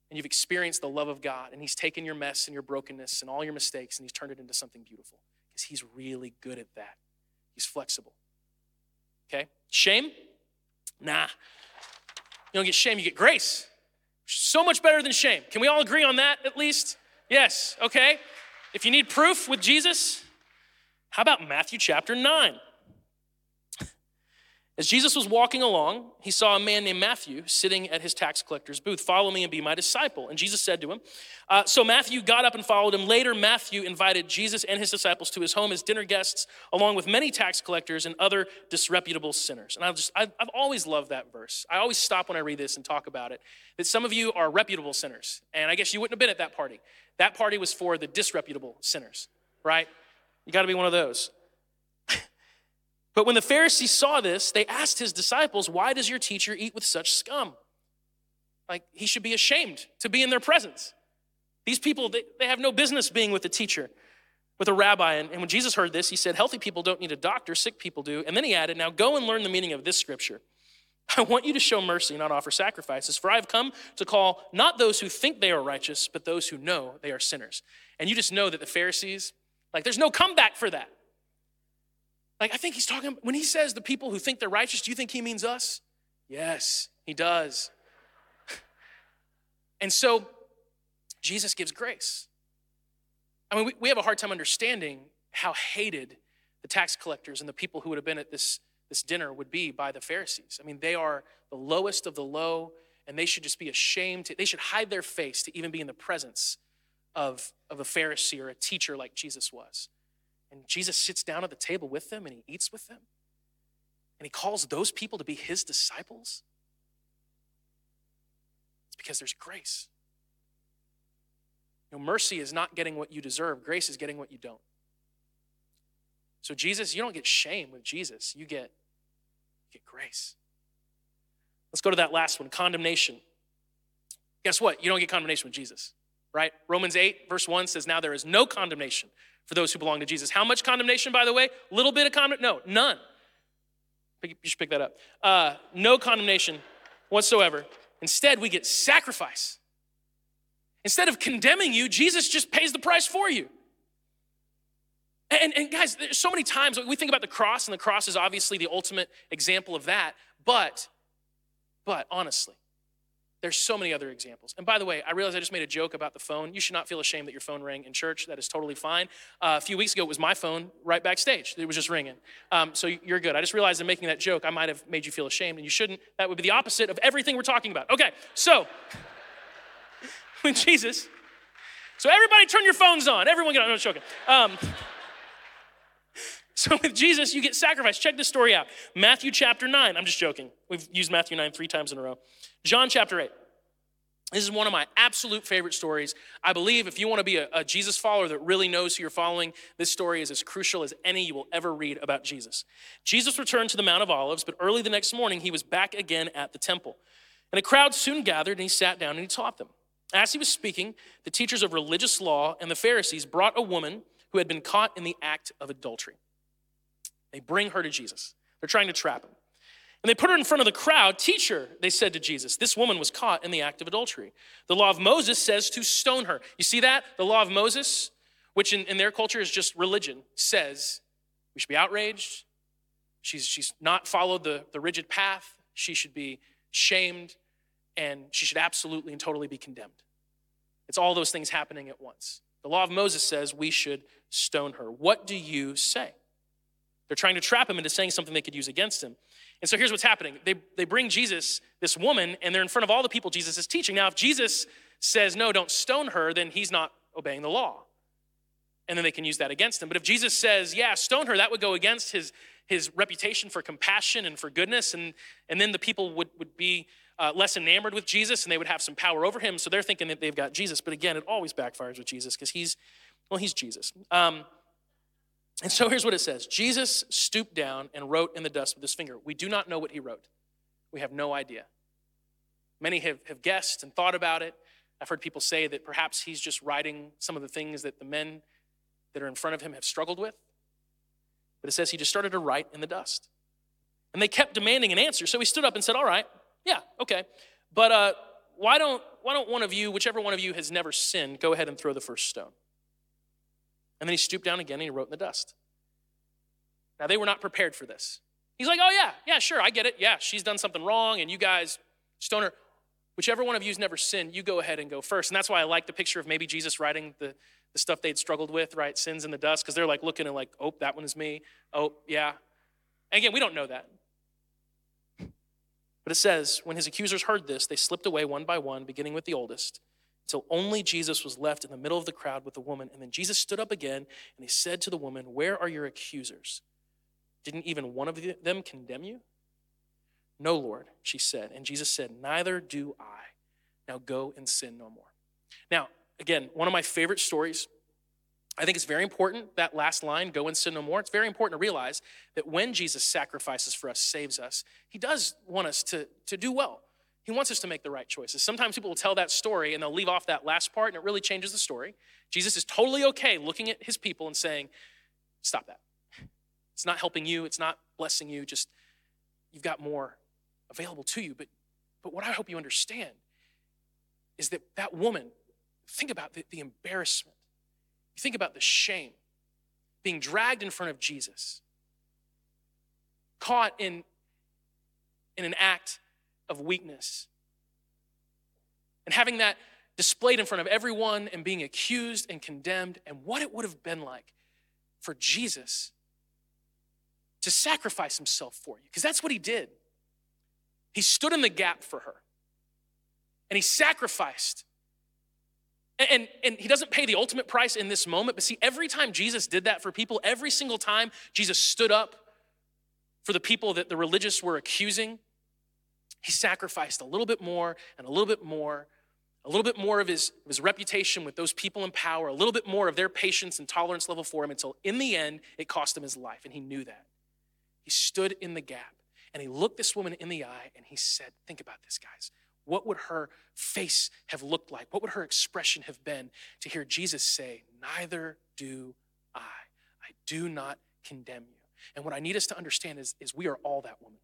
And you've experienced the love of God, and He's taken your mess and your brokenness and all your mistakes, and He's turned it into something beautiful because He's really good at that. He's flexible. Okay? Shame? Nah. You don't get shame, you get grace. So much better than shame. Can we all agree on that at least? Yes, okay. If you need proof with Jesus, how about Matthew chapter 9? As Jesus was walking along, he saw a man named Matthew sitting at his tax collector's booth. Follow me and be my disciple. And Jesus said to him, uh, So Matthew got up and followed him. Later, Matthew invited Jesus and his disciples to his home as dinner guests, along with many tax collectors and other disreputable sinners. And I've, just, I've, I've always loved that verse. I always stop when I read this and talk about it. That some of you are reputable sinners. And I guess you wouldn't have been at that party. That party was for the disreputable sinners, right? You got to be one of those. But when the Pharisees saw this, they asked his disciples, Why does your teacher eat with such scum? Like, he should be ashamed to be in their presence. These people, they, they have no business being with a teacher, with a rabbi. And, and when Jesus heard this, he said, Healthy people don't need a doctor, sick people do. And then he added, Now go and learn the meaning of this scripture. I want you to show mercy, not offer sacrifices, for I have come to call not those who think they are righteous, but those who know they are sinners. And you just know that the Pharisees, like, there's no comeback for that. Like, I think he's talking, when he says the people who think they're righteous, do you think he means us? Yes, he does. and so, Jesus gives grace. I mean, we, we have a hard time understanding how hated the tax collectors and the people who would have been at this, this dinner would be by the Pharisees. I mean, they are the lowest of the low, and they should just be ashamed. To, they should hide their face to even be in the presence of, of a Pharisee or a teacher like Jesus was. And Jesus sits down at the table with them and he eats with them. And he calls those people to be his disciples. It's because there's grace. You know, mercy is not getting what you deserve, grace is getting what you don't. So, Jesus, you don't get shame with Jesus, you get, you get grace. Let's go to that last one condemnation. Guess what? You don't get condemnation with Jesus, right? Romans 8, verse 1 says, Now there is no condemnation for those who belong to Jesus. How much condemnation, by the way? Little bit of condemnation? No, none. You should pick that up. Uh, no condemnation whatsoever. Instead, we get sacrifice. Instead of condemning you, Jesus just pays the price for you. And, and guys, there's so many times we think about the cross, and the cross is obviously the ultimate example of that. But, but honestly, there's so many other examples. And by the way, I realize I just made a joke about the phone. You should not feel ashamed that your phone rang in church. That is totally fine. Uh, a few weeks ago, it was my phone right backstage. It was just ringing. Um, so you're good. I just realized in making that joke, I might have made you feel ashamed, and you shouldn't. That would be the opposite of everything we're talking about. Okay, so when Jesus, so everybody turn your phones on. Everyone get on. No, joking. Um, so with Jesus, you get sacrificed. Check this story out. Matthew chapter 9. I'm just joking. We've used Matthew 9 three times in a row. John chapter 8. This is one of my absolute favorite stories. I believe if you want to be a, a, Jesus follower that really knows who you're following, this story is as crucial as any you will ever read about Jesus. Jesus returned to the Mount of Olives, but early the next morning, he was back again at the temple. And a crowd soon gathered, and he sat down and he taught them. As he was speaking, the teachers of religious law and the Pharisees brought a woman who had been caught in the act of adultery. They bring her to Jesus. They're trying to trap him. And they put her in front of the crowd. Teacher, they said to Jesus, this woman was caught in the act of adultery. The law of Moses says to stone her. You see that? The law of Moses, which in, in their culture is just religion, says we should be outraged. She's, she's not followed the, the rigid path. She should be shamed, and she should absolutely and totally be condemned. It's all those things happening at once. The law of Moses says we should stone her. What do you say? They're trying to trap him into saying something they could use against him. And so here's what's happening they, they bring Jesus, this woman, and they're in front of all the people Jesus is teaching. Now, if Jesus says, no, don't stone her, then he's not obeying the law. And then they can use that against him. But if Jesus says, yeah, stone her, that would go against his, his reputation for compassion and for goodness. And, and then the people would, would be uh, less enamored with Jesus and they would have some power over him. So they're thinking that they've got Jesus. But again, it always backfires with Jesus because he's, well, he's Jesus. Um, and so here's what it says Jesus stooped down and wrote in the dust with his finger. We do not know what he wrote, we have no idea. Many have, have guessed and thought about it. I've heard people say that perhaps he's just writing some of the things that the men that are in front of him have struggled with. But it says he just started to write in the dust. And they kept demanding an answer. So he stood up and said, All right, yeah, okay. But uh, why, don't, why don't one of you, whichever one of you has never sinned, go ahead and throw the first stone? And then he stooped down again and he wrote in the dust. Now, they were not prepared for this. He's like, Oh, yeah, yeah, sure, I get it. Yeah, she's done something wrong, and you guys stoner. Whichever one of you's never sinned, you go ahead and go first. And that's why I like the picture of maybe Jesus writing the, the stuff they'd struggled with, right? Sins in the dust, because they're like looking and like, oh, that one is me. Oh, yeah. And again, we don't know that. But it says, when his accusers heard this, they slipped away one by one, beginning with the oldest, until only Jesus was left in the middle of the crowd with the woman. And then Jesus stood up again and he said to the woman, Where are your accusers? Didn't even one of them condemn you? No, Lord, she said. And Jesus said, Neither do I. Now go and sin no more. Now, again, one of my favorite stories. I think it's very important, that last line, go and sin no more. It's very important to realize that when Jesus sacrifices for us, saves us, he does want us to, to do well. He wants us to make the right choices. Sometimes people will tell that story and they'll leave off that last part and it really changes the story. Jesus is totally okay looking at his people and saying, Stop that. It's not helping you, it's not blessing you, just you've got more available to you. But, but what I hope you understand is that that woman Think about the, the embarrassment. You think about the shame being dragged in front of Jesus, caught in, in an act of weakness, and having that displayed in front of everyone and being accused and condemned, and what it would have been like for Jesus to sacrifice himself for you, because that's what he did. He stood in the gap for her, and he sacrificed and, and he doesn't pay the ultimate price in this moment, but see, every time Jesus did that for people, every single time Jesus stood up for the people that the religious were accusing, he sacrificed a little bit more and a little bit more, a little bit more of his, of his reputation with those people in power, a little bit more of their patience and tolerance level for him until in the end it cost him his life. And he knew that. He stood in the gap and he looked this woman in the eye and he said, Think about this, guys. What would her face have looked like? What would her expression have been to hear Jesus say, Neither do I. I do not condemn you. And what I need us to understand is, is we are all that woman.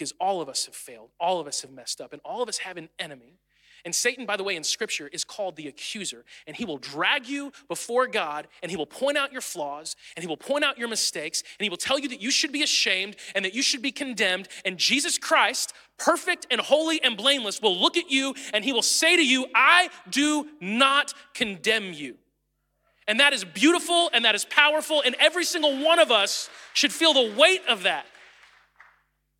Because all of us have failed, all of us have messed up, and all of us have an enemy and Satan, by the way, in scripture is called the accuser. And he will drag you before God and he will point out your flaws and he will point out your mistakes and he will tell you that you should be ashamed and that you should be condemned. And Jesus Christ, perfect and holy and blameless, will look at you and he will say to you, I do not condemn you. And that is beautiful and that is powerful. And every single one of us should feel the weight of that.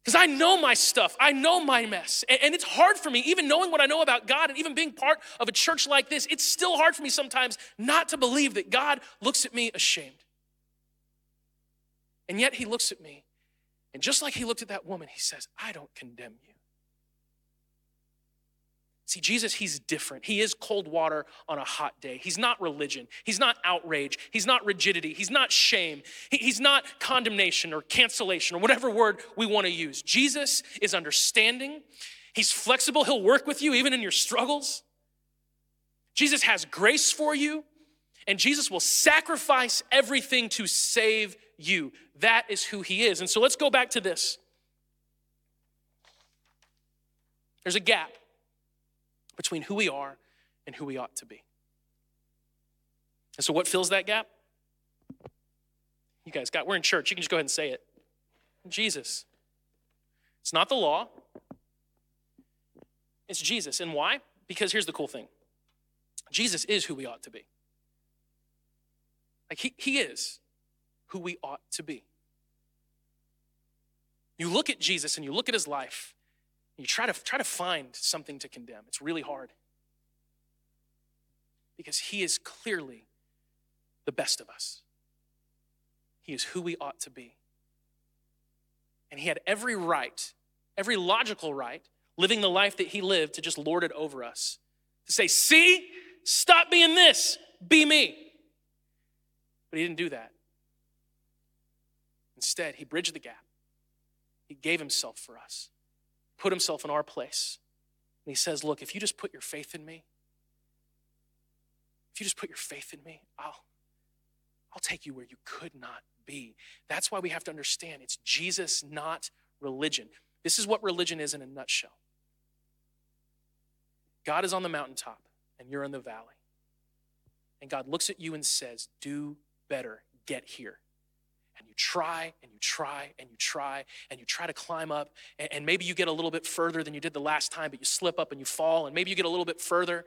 Because I know my stuff, I know my mess. And, it's hard for me, even knowing what I know about God and even being part of a church like this, it's still hard for me sometimes not to believe that God looks at me ashamed. And yet he looks at me, and just like he looked at that woman, he says, I don't condemn you. See, Jesus, he's different. He is cold water on a hot day. He's not religion. He's not outrage. He's not rigidity. He's not shame. He's not condemnation or cancellation or whatever word we want to use. Jesus is understanding. He's flexible. He'll work with you even in your struggles. Jesus has grace for you, and Jesus will sacrifice everything to save you. That is who he is. And so let's go back to this. There's a gap between who we are and who we ought to be. And so, what fills that gap? You guys got, we're in church. You can just go ahead and say it Jesus. It's not the law, it's Jesus. And why? Because here's the cool thing Jesus is who we ought to be. Like, he, he is who we ought to be. You look at Jesus and you look at his life, you try to, try to find something to condemn. It's really hard. Because he is clearly the best of us. He is who we ought to be. And he had every right, every logical right, living the life that he lived to just lord it over us. To say, see, stop being this, be me. But he didn't do that. Instead, he bridged the gap. He gave himself for us put himself in our place And he says, Look, if you just put your faith in me, if you just put your faith in me, I'll, I'll take you where you could not be. That's why we have to understand it's Jesus, not religion. This is what religion is in a nutshell God is on the mountaintop, and you're in the valley. And God looks at you and says, Do better, get here. And you try and you try and you try and you try to climb up. And, maybe you get a little bit further than you did the last time, but you slip up and you fall. And maybe you get a little bit further.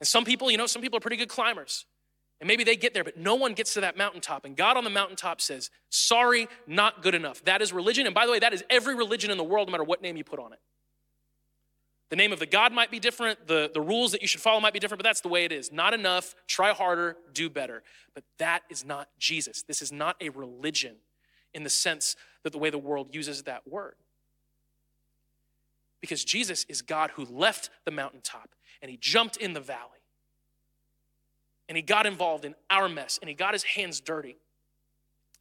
And some people, you know, some people are pretty good climbers. And maybe they get there, but no one gets to that mountaintop. And God on the mountaintop says, Sorry, not good enough. That is religion. And by the way, that is every religion in the world, no matter what name you put on it. The name of the God might be different, the, the rules that you should follow might be different, but that's the way it is. Not enough, try harder, do better. But that is not Jesus. This is not a religion in the sense that the way the world uses that word. Because Jesus is God who left the mountaintop and he jumped in the valley. And he got involved in our mess and he got his hands dirty.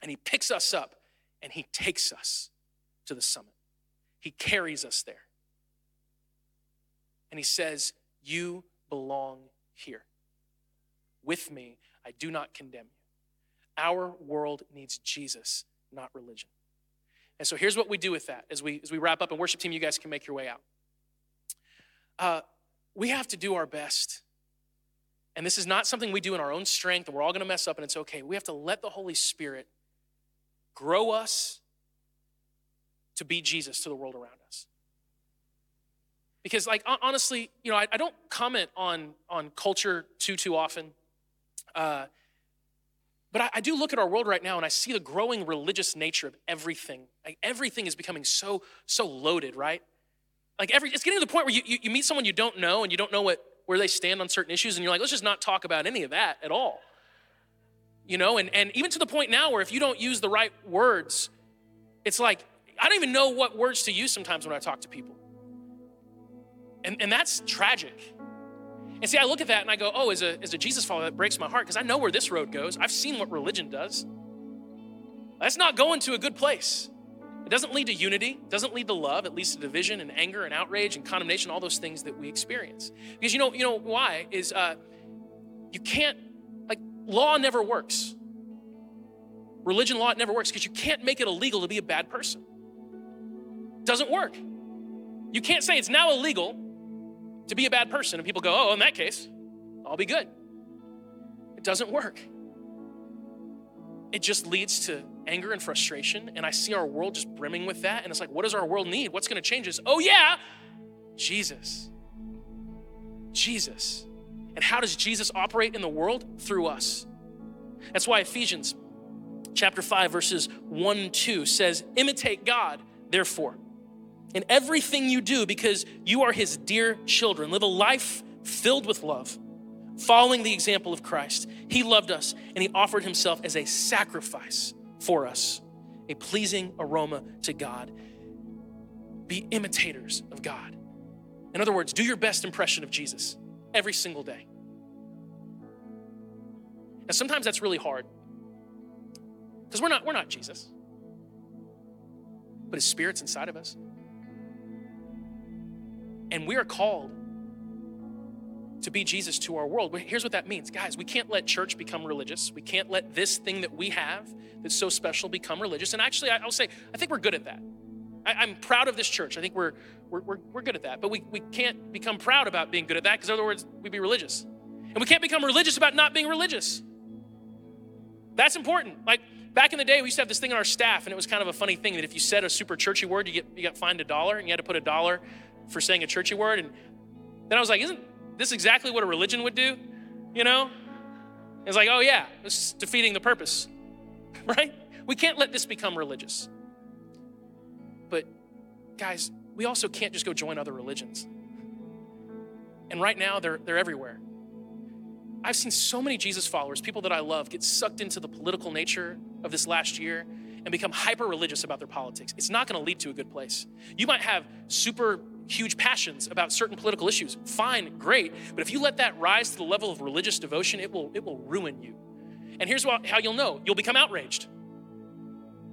And he picks us up and he takes us to the summit. He carries us there and he says, You belong here. With me, I do not condemn you. Our world needs Jesus, not religion. And so here's what we do with that as we, as we wrap up, and worship team, you guys can make your way out. Uh, we have to do our best. And this is not something we do in our own strength, and we're all going to mess up, and it's okay. We have to let the Holy Spirit grow us to be Jesus to the world around us because like honestly you know i, I don't comment on on culture too too often uh, but I, I, do look at our world right now and i see the growing religious nature of everything. Like everything is becoming so so loaded right? Like every it's getting to the point where you, you, you meet someone you don't know and you don't know what where they stand on certain issues and you're like let's just not talk about any of that at all. You know and, and even to the point now where if you don't use the right words it's like i don't even know what words to use sometimes when i talk to people and, and that's tragic. And see, I look at that and I go, oh, as a, as a Jesus follower, that breaks my heart because I know where this road goes. I've seen what religion does. That's not going to a good place. It doesn't lead to unity, it doesn't lead to love, it leads to division and anger and outrage and condemnation, all those things that we experience. Because you know, you know why? Is uh, you can't, like, law never works. Religion law, it never works because you can't make it illegal to be a bad person. It doesn't work. You can't say it's now illegal to be a bad person. And people go, oh, in that case, I'll be good. It doesn't work. It just leads to anger and frustration. And I see our world just brimming with that. And it's like, what does our world need? What's going to change this? Oh, yeah, Jesus. Jesus. And how does Jesus operate in the world? Through us. That's why Ephesians chapter 5, verses 1 2 says, Imitate God, therefore in everything you do because you are his dear children. Live a life filled with love, following the example of Christ. He loved us and he offered himself as a sacrifice for us, a pleasing aroma to God. Be imitators of God. In other words, do your best impression of Jesus every single day. And sometimes that's really hard because we're not, we're not Jesus, but his spirit's inside of us. And we are called to be Jesus to our world. Here's what that means. Guys, we can't let church become religious. We can't let this thing that we have that's so special become religious. And actually, I'll say, I think we're good at that. I, am proud of this church. I think we're, we're, we're, we're good at that. But we, we can't become proud about being good at that because, in other words, we'd be religious. And we can't become religious about not being religious. That's important. Like back in the day, we used to have this thing on our staff, and it was kind of a funny thing that if you said a super churchy word, you get you got fined a dollar, and you had to put a dollar for saying a churchy word. And then I was like, isn't this exactly what a religion would do? You know? It's like, oh yeah, it's defeating the purpose, right? We can't let this become religious. But guys, we also can't just go join other religions. And right now, they're, they're everywhere. I've seen so many Jesus followers, people that I love, get sucked into the political nature of this last year and become hyper religious about their politics. It's not going to lead to a good place. You might have super huge passions about certain political issues. Fine, great. But if you let that rise to the level of religious devotion, it will, it will ruin you. And here's what, how you'll know you'll become outraged.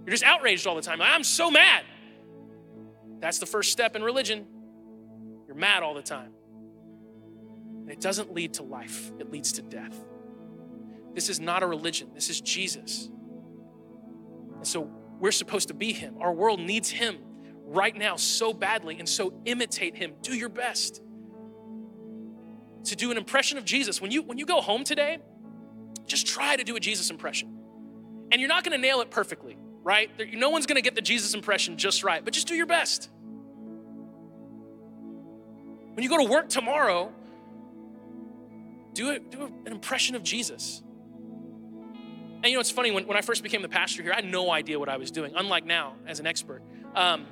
You're just outraged all the time. I'm so mad. That's the first step in religion. You're mad all the time. And it doesn't lead to life, it leads to death. This is not a religion, this is Jesus. And so we're supposed to be Him. Our world needs Him right now so badly, and so imitate Him. Do your best to do an impression of Jesus. When you, when you go home today, just try to do a Jesus impression. And you're not gonna nail it perfectly, right? No one's gonna get the Jesus impression just right, but just do your best. When you go to work tomorrow, do, it, do an impression of Jesus. And you know, it's funny, when, when I first became the pastor here, I had no idea what I was doing, unlike now as an expert. Um,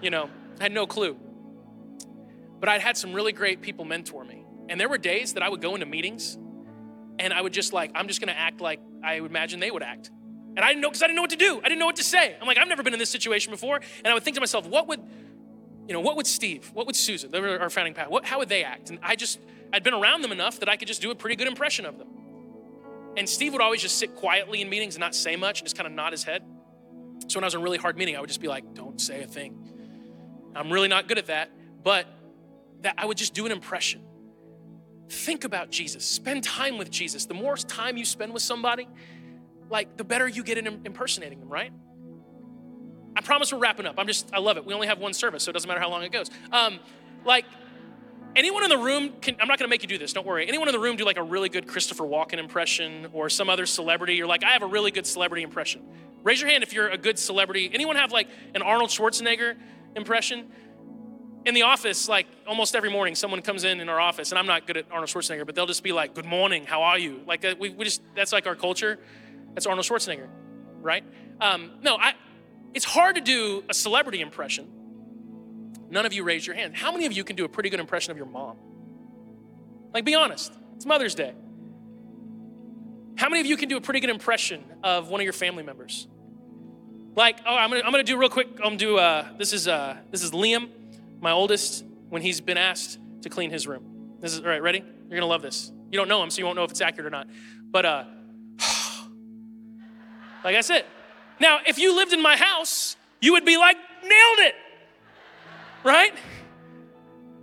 you know, I had no clue. But I'd had some really great people mentor me. And there were days that I would go into meetings and I would just like, I'm just gonna act like I imagine they would act. And I didn't know, because I didn't know what to do. I didn't know what to say. I'm like, I've never been in this situation before. And I would think to myself, what would, you know, what would Steve, what would Susan, they were our founding pastor, what, how would they act? And I just, I'd been around them enough that I could just do a pretty good impression of them. And Steve would always just sit quietly in meetings and not say much and just kind of nod his head. So when I was in a really hard meeting, I would just be like, don't say a thing. I'm really not good at that, but that I would just do an impression. Think about Jesus. Spend time with Jesus. The more time you spend with somebody, like the better you get in impersonating them, right? I promise we're wrapping up. I'm just, I love it. We only have one service, so it doesn't matter how long it goes. Um, like, anyone in the room can, I'm not gonna make you do this, don't worry. Anyone in the room do like a really good Christopher Walken impression or some other celebrity? You're like, I have a really good celebrity impression. Raise your hand if you're a good celebrity. Anyone have like an Arnold Schwarzenegger impression? In the office, like almost every morning, someone comes in in our office, and I'm not good at Arnold Schwarzenegger, but they'll just be like, Good morning, how are you? Like, uh, we, we just, that's like our culture. That's Arnold Schwarzenegger, right? Um, no, I, it's hard to do a celebrity impression. None of you raised your hand. How many of you can do a pretty good impression of your mom? Like, be honest. It's Mother's Day. How many of you can do a pretty good impression of one of your family members? Like, oh, I'm gonna, I'm gonna do real quick. I'm gonna do. Uh, this is uh, this is Liam, my oldest, when he's been asked to clean his room. This is all right. Ready? You're gonna love this. You don't know him, so you won't know if it's accurate or not. But uh, like that's it. Now, if you lived in my house, you would be like, nailed it, right?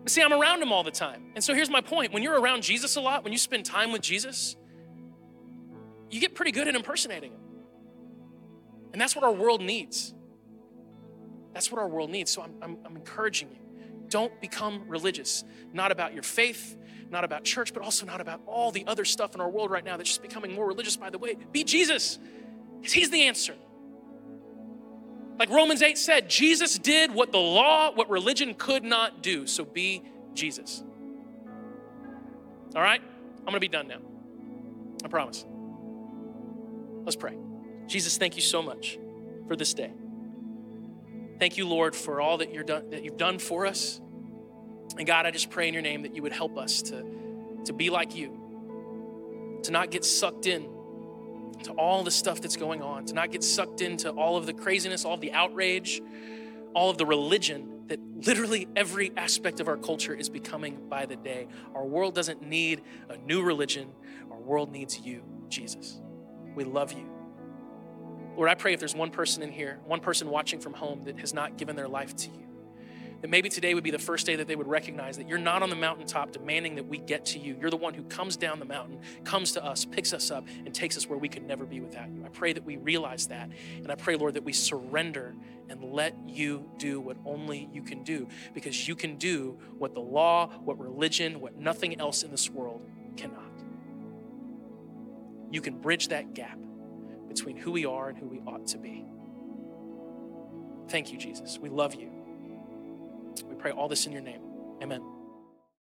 See, I'm around him all the time. And so here's my point when you're around Jesus a lot, when you spend time with Jesus, you get pretty good at impersonating him. And that's what our world needs. That's what our world needs. So I'm, I'm, I'm encouraging you don't become religious, not about your faith, not about church, but also not about all the other stuff in our world right now that's just becoming more religious by the way. Be Jesus, because He's the answer. Like Romans 8 said, Jesus did what the law, what religion could not do. So be Jesus. All right? I'm going to be done now. I promise. Let's pray. Jesus, thank you so much for this day. Thank you, Lord, for all that, you're done, that you've done for us. And God, I just pray in your name that you would help us to, to be like you, to not get sucked in to all the stuff that's going on, to not get sucked into all of the craziness, all of the outrage, all of the religion that literally every aspect of our culture is becoming by the day. Our world doesn't need a new religion, our world needs you, Jesus. We love you. Lord, I pray if there's one person in here, one person watching from home that has not given their life to you, that maybe today would be the first day that they would recognize that you're not on the mountaintop demanding that we get to you. You're the one who comes down the mountain, comes to us, picks us up, and takes us where we could never be without you. I pray that we realize that. And I pray, Lord, that we surrender and let you do what only you can do because you can do what the law, what religion, what nothing else in this world cannot. You can bridge that gap between who we are and who we ought to be. Thank you, Jesus. We love you. We pray all this in your name. Amen.